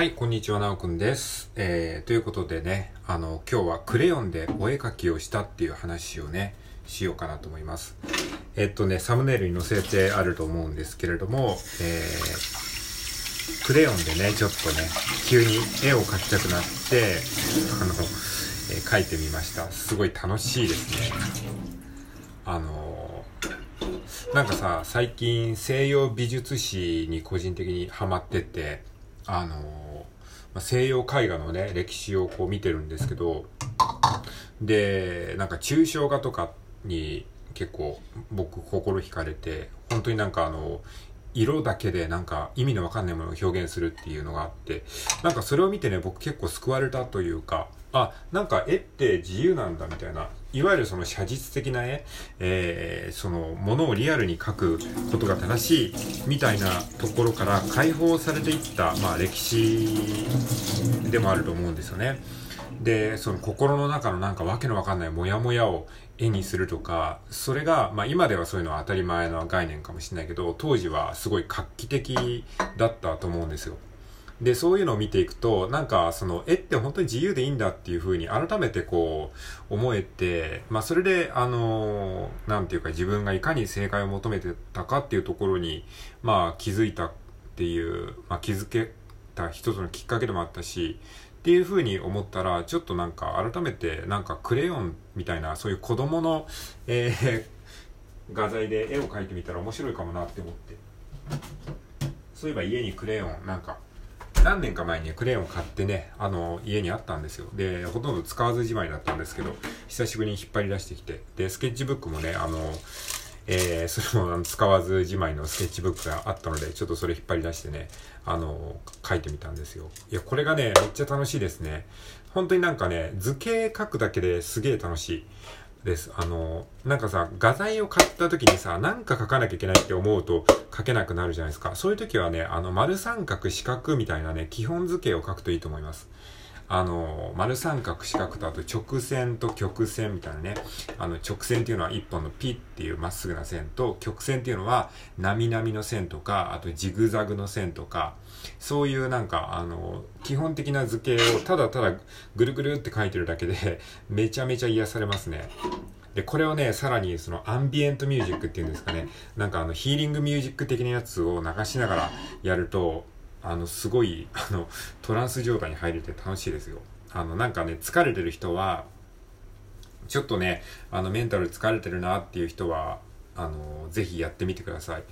はい、こんにちは、なおくんです。えー、ということでね、あの、今日はクレヨンでお絵描きをしたっていう話をね、しようかなと思います。えっとね、サムネイルに載せてあると思うんですけれども、えー、クレヨンでね、ちょっとね、急に絵を描きたくなって、あの、えー描いてみました。すごい楽しいですね。あのなんかさ、最近西洋美術史に個人的にハマってて、あのま西洋絵画のね、歴史をこう見てるんですけど、で、なんか抽象画とかに結構僕心惹かれて、本当になんかあの、色だけでなんか意味のわかんないものを表現するっていうのがあって、なんかそれを見てね、僕結構救われたというか、あ、なんか絵って自由なんだみたいな、いわゆるその写実的な絵、えー、そのものをリアルに描くことが正しいみたいなところから解放されていった、まあ歴史でもあると思うんですよね。で、その心の中のなんかわけのわかんないモヤモヤを絵にするとか、それが、まあ今ではそういうのは当たり前の概念かもしれないけど、当時はすごい画期的だったと思うんですよ。で、そういうのを見ていくと、なんか、その、絵って本当に自由でいいんだっていうふうに改めてこう、思えて、まあ、それで、あの、なんていうか自分がいかに正解を求めてたかっていうところに、まあ、気づいたっていう、まあ、気づけた一つのきっかけでもあったし、っていうふうに思ったら、ちょっとなんか改めて、なんかクレヨンみたいな、そういう子供の、えー、画材で絵を描いてみたら面白いかもなって思って。そういえば家にクレヨン、なんか、何年か前にクレヨン買ってね、あの、家にあったんですよ。で、ほとんど使わずじまいだったんですけど、久しぶりに引っ張り出してきて、で、スケッチブックもね、あの、えー、それも使わずじまいのスケッチブックがあったので、ちょっとそれ引っ張り出してね、あの、書いてみたんですよ。いや、これがね、めっちゃ楽しいですね。本当になんかね、図形書くだけですげえ楽しい。です。あの、なんかさ、画材を買った時にさ、なんか書かなきゃいけないって思うと書けなくなるじゃないですか。そういう時はね、あの、丸三角四角みたいなね、基本図形を書くといいと思います。あの、丸三角四角とあと直線と曲線みたいなね。あの、直線っていうのは一本のピっていうまっすぐな線と、曲線っていうのは、なみなみの線とか、あとジグザグの線とか、そういうなんか、あの、基本的な図形をただただぐるぐるって書いてるだけで、めちゃめちゃ癒されますね。で、これをね、さらにそのアンビエントミュージックっていうんですかね、なんかあのヒーリングミュージック的なやつを流しながらやると、あの、すごい、あの、トランス状態に入れて楽しいですよ。あの、なんかね、疲れてる人は、ちょっとね、あの、メンタル疲れてるなっていう人は、あの、ぜひやってみてください。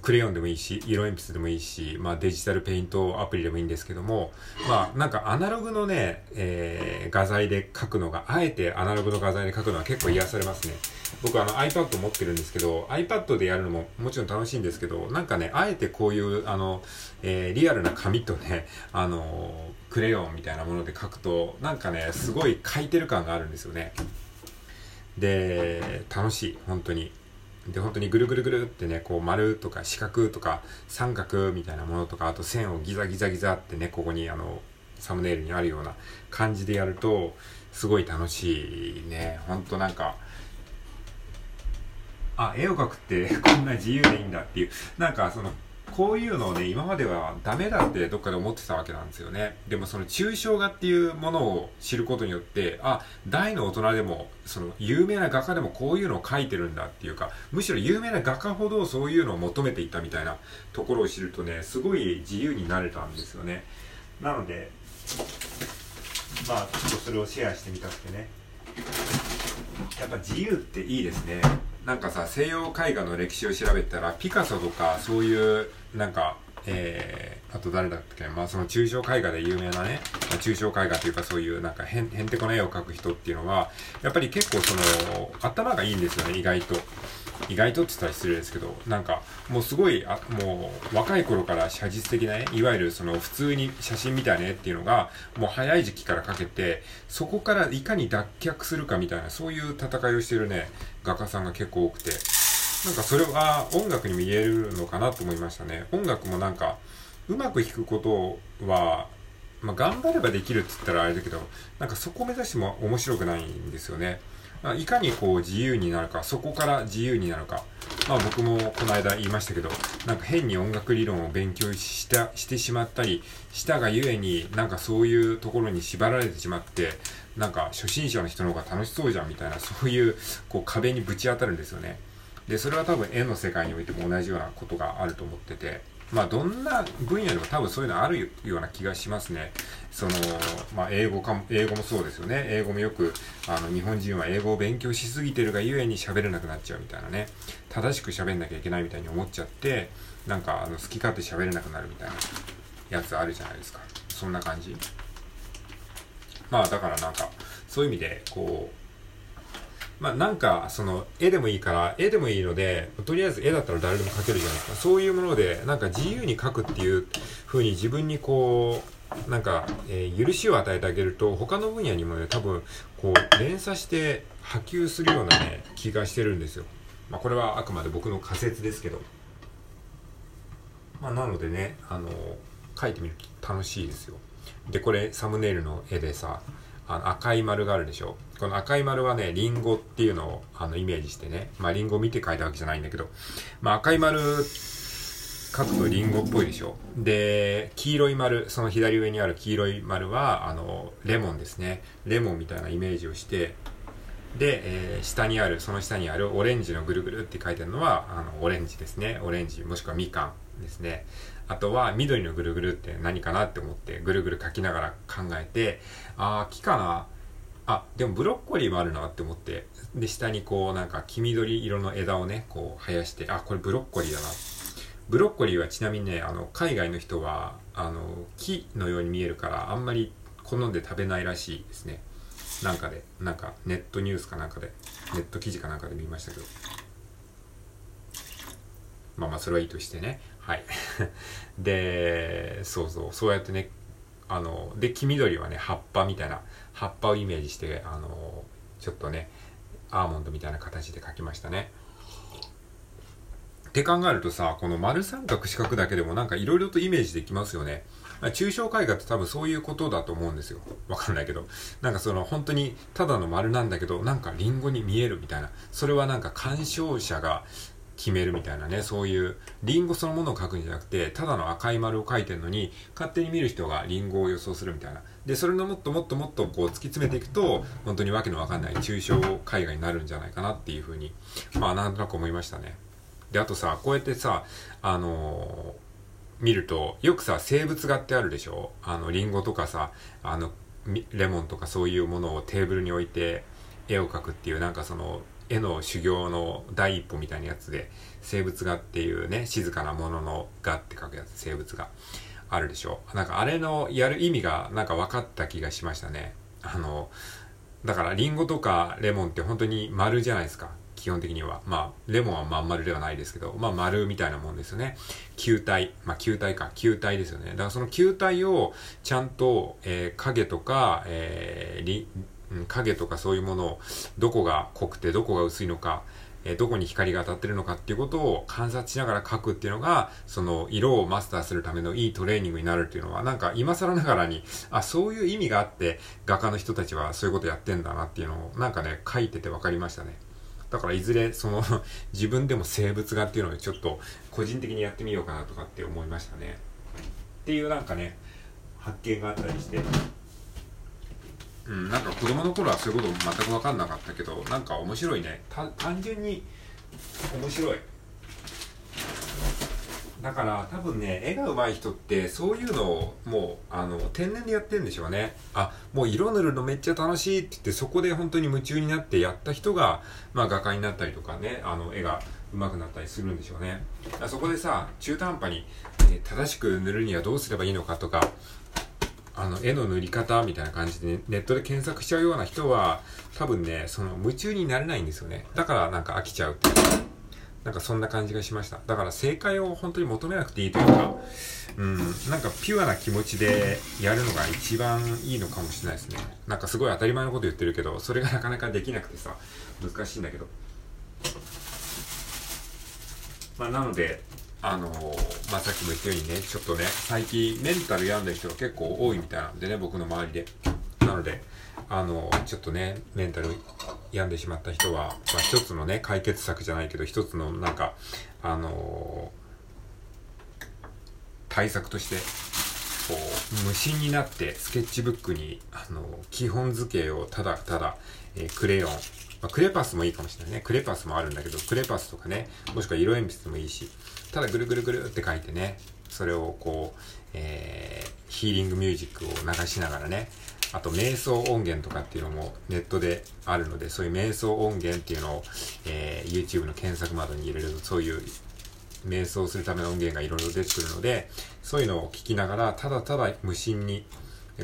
クレヨンでもいいし、色鉛筆でもいいし、まあデジタルペイントアプリでもいいんですけども、まあなんかアナログのね、えー、画材で描くのが、あえてアナログの画材で描くのは結構癒されますね。僕あの iPad 持ってるんですけど、iPad でやるのももちろん楽しいんですけど、なんかね、あえてこういう、あの、えー、リアルな紙とね、あのクレヨンみたいなもので描くと、なんかね、すごい描いてる感があるんですよね。で、楽しい、本当に。で、本当にぐるぐるぐるってね、こう丸とか四角とか三角みたいなものとか、あと線をギザギザギザってね、ここにあの、サムネイルにあるような感じでやると、すごい楽しいね。ほんとなんか、あ、絵を描くってこんな自由でいいんだっていう、なんかその、こういうのをね、今まではダメだってどっかで思ってたわけなんですよね。でもその抽象画っていうものを知ることによって、あ、大の大人でも、その有名な画家でもこういうのを描いてるんだっていうか、むしろ有名な画家ほどそういうのを求めていたみたいなところを知るとね、すごい自由になれたんですよね。なので、まあちょっとそれをシェアしてみたくてね。やっぱ自由っていいですね。なんかさ、西洋絵画の歴史を調べたら、ピカソとかそういう、なんか、えー、あと誰だっけまあその抽象絵画で有名なね、まあ、抽象絵画というかそういうなんかへんへんてこな絵を描く人っていうのは、やっぱり結構その、頭がいいんですよね、意外と。意外とって言ったら失礼ですけど、なんか、もうすごい、あもう、若い頃から写実的な絵、いわゆるその普通に写真みたいな絵っていうのが、もう早い時期から描けて、そこからいかに脱却するかみたいな、そういう戦いをしてるね、画家さんが結構多くて、なんかそれは音楽にも言えるのかなと思いましたね。音楽もなんか、うまく弾くことは、まあ、頑張ればできるって言ったらあれだけど、なんかそこを目指しても面白くないんですよね。まあ、いかにこう自由になるか、そこから自由になるか。まあ僕もこの間言いましたけど、なんか変に音楽理論を勉強したしてしまったりしたがゆえに、なんかそういうところに縛られてしまって、なんか初心者の人の方が楽しそうじゃんみたいな、そういうこう壁にぶち当たるんですよね。で、それは多分絵の世界においても同じようなことがあると思ってて、まあどんな分野でも多分そういうのあるような気がしますね。その、まあ英語かも、英語もそうですよね。英語もよく、あの日本人は英語を勉強しすぎてるがゆえに喋れなくなっちゃうみたいなね。正しく喋んなきゃいけないみたいに思っちゃって、なんかあの好き勝手喋れなくなるみたいなやつあるじゃないですか。そんな感じ。まあだからなんか、そういう意味で、こう、まあなんか、その、絵でもいいから、絵でもいいので、とりあえず絵だったら誰でも描けるじゃないですか。そういうもので、なんか自由に描くっていう風に自分にこう、なんか、えー、許しを与えてあげると、他の分野にもね、多分、こう、連鎖して波及するようなね、気がしてるんですよ。まあこれはあくまで僕の仮説ですけど。まあなのでね、あの、描いてみると楽しいですよ。で、これサムネイルの絵でさ、あの赤い丸があるでしょ？この赤い丸はね、リンゴっていうのをあのイメージしてね、まあリンゴ見て書いたわけじゃないんだけど、まあ赤い丸書くとリンゴっぽいでしょ？で、黄色い丸、その左上にある黄色い丸は、あの、レモンですね。レモンみたいなイメージをして、で、えー、下にある、その下にあるオレンジのぐるぐるって書いてあるのは、あの、オレンジですね。オレンジ、もしくはみかん。ですね。あとは緑のぐるぐるって何かなって思ってぐるぐる書きながら考えて、ああ、木かな？あ、でもブロッコリーもあるなって思って、で、下にこうなんか黄緑色の枝をね、こう生やして、あ、これブロッコリーだな。ブロッコリーはちなみにね、あの、海外の人は、あの、木のように見えるから、あんまり好んで食べないらしいですね。なんかで、なんかネットニュースかなんかで、ネット記事かなんかで見ましたけど。まあまあ、それはいいとしてね。はい。で、そうそう、そうやってね、あの、で、黄緑はね、葉っぱみたいな、葉っぱをイメージして、あの、ちょっとね、アーモンドみたいな形で描きましたね。って考えるとさ、この丸三角四角だけでもなんか色々とイメージできますよね。抽象絵画って多分そういうことだと思うんですよ。わかんないけど。なんかその本当にただの丸なんだけど、なんかリンゴに見えるみたいな。それはなんか鑑賞者が決めるみたいなね、そういうリンゴそのものを描くんじゃなくて、ただの赤い丸を描いてるのに、勝手に見る人がリンゴを予想するみたいな。で、それのもっともっともっとこう突き詰めていくと、本当にわけのわかんない抽象絵画になるんじゃないかなっていうふうに、まあなんとなく思いましたね。で、あとさ、こうやってさ、あのー、見ると、よくさ、生物画ってあるでしょ？あの、リンゴとかさ、あの、レモンとかそういうものをテーブルに置いて絵を描くっていう、なんかその、絵の修行の第一歩みたいなやつで、生物画っていうね、静かなものの画って書くやつ、生物画。あるでしょ？なんかあれのやる意味がなんか分かった気がしましたね。あの、だからリンゴとかレモンって本当に丸じゃないですか。基本的には。まあ、レモンはまん丸ではないですけど、まあ丸みたいなもんですよね。球体。まあ球体か。球体ですよね。だからその球体をちゃんと、えー、影とか、えー、うん影とかそういうものをどこが濃くてどこが薄いのか、えどこに光が当たってるのかっていうことを観察しながら描くっていうのが、その色をマスターするためのいいトレーニングになるっていうのは、なんか今更ながらに、あ、そういう意味があって、画家の人たちはそういうことやってんだなっていうのを、なんかね、書いてて分かりましたね。だからいずれ、その 自分でも生物画っていうのをちょっと個人的にやってみようかなとかって思いましたね。っていうなんかね、発見があったりして、うん、なんか子供の頃はそういうこと全く分かんなかったけどなんか面白いね。単純に面白い。だから多分ね絵が上手い人ってそういうのをもうあの天然でやってるんでしょうね。あもう色塗るのめっちゃ楽しいって言ってそこで本当に夢中になってやった人が、まあ、画家になったりとかねあの絵が上手くなったりするんでしょうね。そこでさ中途半端に、え正しく塗るにはどうすればいいのかとかあの、絵の塗り方みたいな感じで、ね、ネットで検索しちゃうような人は、多分ね、その夢中になれないんですよね。だからなんか飽きちゃうっていうか、なんかそんな感じがしました。だから正解を本当に求めなくていいというか、うん、なんかピュアな気持ちでやるのが一番いいのかもしれないですね。なんかすごい当たり前のこと言ってるけど、それがなかなかできなくてさ、難しいんだけど。まあなので、あの、まあ、さっきも言ったようにね、ちょっとね、最近メンタル病んでる人が結構多いみたいなんでね、僕の周りで。なので、あの、ちょっとね、メンタル病んでしまった人は、まあ、一つのね、解決策じゃないけど、一つのなんか、あの、対策として、こう、無心になってスケッチブックに、あの、基本図形をただただ、えー、クレヨン、まあ、クレパスもいいかもしれないね。クレパスもあるんだけど、クレパスとかね、もしくは色鉛筆でもいいし、ただぐるぐるぐるって書いてね、それをこう、えー、ヒーリングミュージックを流しながらね、あと瞑想音源とかっていうのもネットであるので、そういう瞑想音源っていうのを、えー、YouTube の検索窓に入れると、そういう瞑想するための音源がいろいろ出てくるので、そういうのを聞きながら、ただただ無心に、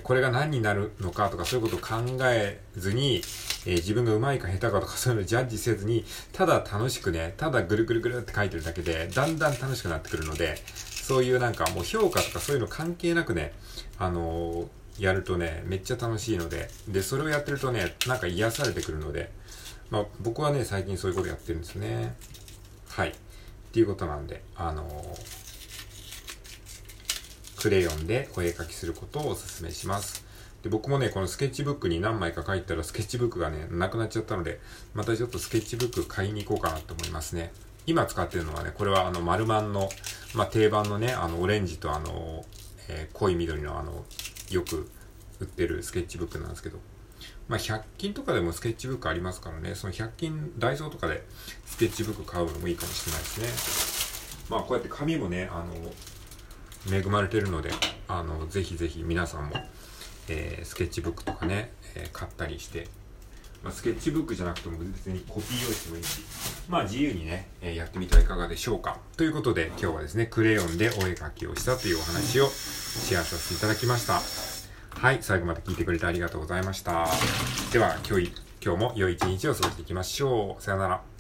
これが何になるのかとかそういうことを考えずに、えー、自分が上手いか下手かとかそういうのをジャッジせずに、ただ楽しくね、ただぐるぐるぐるって書いてるだけで、だんだん楽しくなってくるので、そういうなんかもう評価とかそういうの関係なくね、あのーやるとね、めっちゃ楽しいので、で、それをやってるとね、なんか癒されてくるので、まあ、僕はね、最近そういうことやってるんですね。はい。っていうことなんで、あのー、クレヨンでお絵描きすることをお勧めします。で、僕もね、このスケッチブックに何枚か書いたら、スケッチブックがね、なくなっちゃったので、またちょっとスケッチブック買いに行こうかなと思いますね。今使ってるのはね、これはあの、丸マンの、まあ、定番のね、あの、オレンジとあの、えー、濃い緑のあの、よく売ってるスケッチブックなんですけど、まあ、100均とかでもスケッチブックありますからね、その100均、ダイソーとかでスケッチブック買うのもいいかもしれないですね。まあ、こうやって紙もね、あの、恵まれてるので、あの、ぜひぜひ皆さんも、えー、スケッチブックとかね、えー、買ったりして、まあ、スケッチブックじゃなくても別にコピー用紙もいいし、まあ自由にね、えー、やってみてはいかがでしょうか。ということで今日はですね、クレヨンでお絵描きをしたというお話をシェアさせていただきました。はい、最後まで聞いてくれてありがとうございました。では、今日、今日も良い一日を過ごしていきましょう。さよなら。